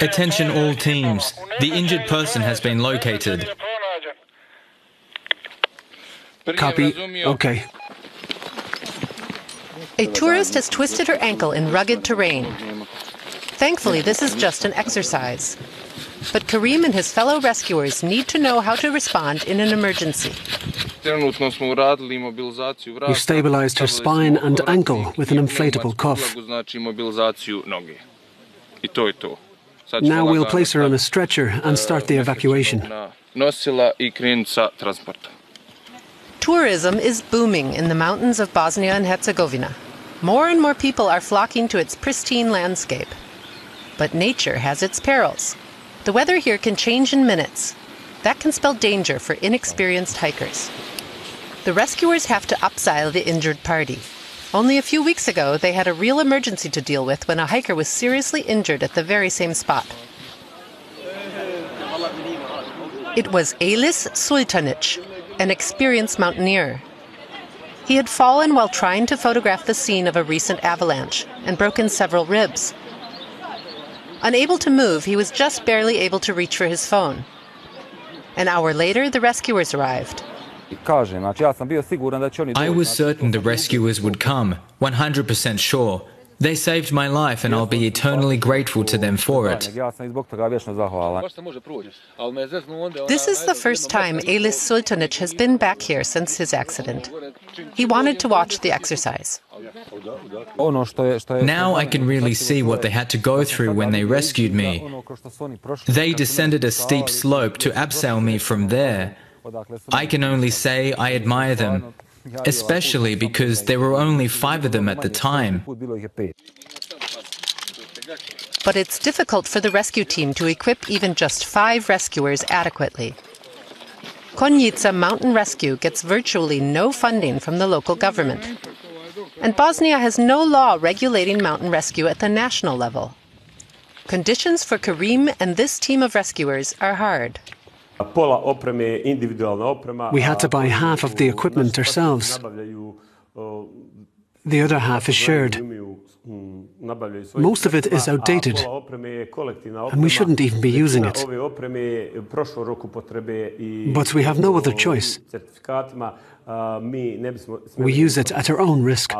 Attention all teams. The injured person has been located. Copy. Okay. A tourist has twisted her ankle in rugged terrain. Thankfully, this is just an exercise. But Karim and his fellow rescuers need to know how to respond in an emergency. We've stabilized her spine and ankle with an inflatable cuff. Now we'll place her on a stretcher and start the evacuation. Tourism is booming in the mountains of Bosnia and Herzegovina. More and more people are flocking to its pristine landscape. But nature has its perils. The weather here can change in minutes. That can spell danger for inexperienced hikers. The rescuers have to abseil the injured party. Only a few weeks ago, they had a real emergency to deal with when a hiker was seriously injured at the very same spot. It was Elis Sultanic, an experienced mountaineer. He had fallen while trying to photograph the scene of a recent avalanche and broken several ribs. Unable to move, he was just barely able to reach for his phone. An hour later, the rescuers arrived. I was certain the rescuers would come, 100% sure. They saved my life and I'll be eternally grateful to them for it. This is the first time Elis Sultanic has been back here since his accident. He wanted to watch the exercise. Now I can really see what they had to go through when they rescued me. They descended a steep slope to abseil me from there. I can only say I admire them, especially because there were only five of them at the time. But it's difficult for the rescue team to equip even just five rescuers adequately. Konjica Mountain Rescue gets virtually no funding from the local government. And Bosnia has no law regulating mountain rescue at the national level. Conditions for Karim and this team of rescuers are hard. We had to buy half of the equipment ourselves. The other half is shared. Most of it is outdated, and we shouldn't even be using it. But we have no other choice. We use it at our own risk.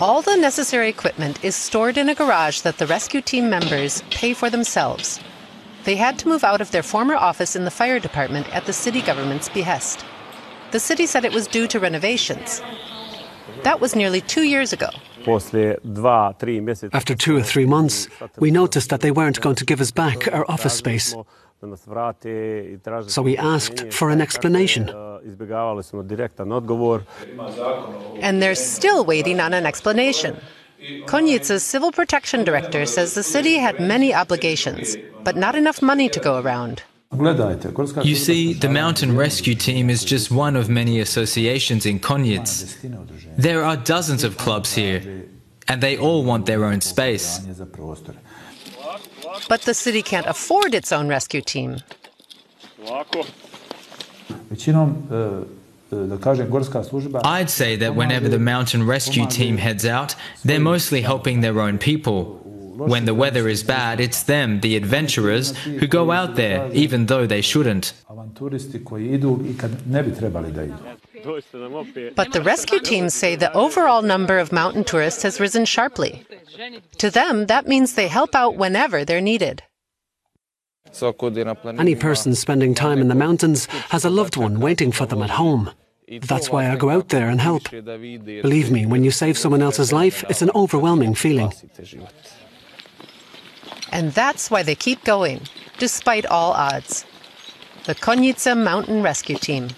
All the necessary equipment is stored in a garage that the rescue team members pay for themselves. They had to move out of their former office in the fire department at the city government's behest. The city said it was due to renovations. That was nearly two years ago. After two or three months, we noticed that they weren't going to give us back our office space. So we asked for an explanation. And they're still waiting on an explanation. Konjica's civil protection director says the city had many obligations, but not enough money to go around. You see, the mountain rescue team is just one of many associations in Konjic. There are dozens of clubs here, and they all want their own space. But the city can't afford its own rescue team. I'd say that whenever the mountain rescue team heads out, they're mostly helping their own people. When the weather is bad, it's them, the adventurers, who go out there, even though they shouldn't. But the rescue teams say the overall number of mountain tourists has risen sharply. To them, that means they help out whenever they're needed. Any person spending time in the mountains has a loved one waiting for them at home. That's why I go out there and help. Believe me, when you save someone else's life, it's an overwhelming feeling. And that's why they keep going, despite all odds. The Konjica Mountain Rescue Team.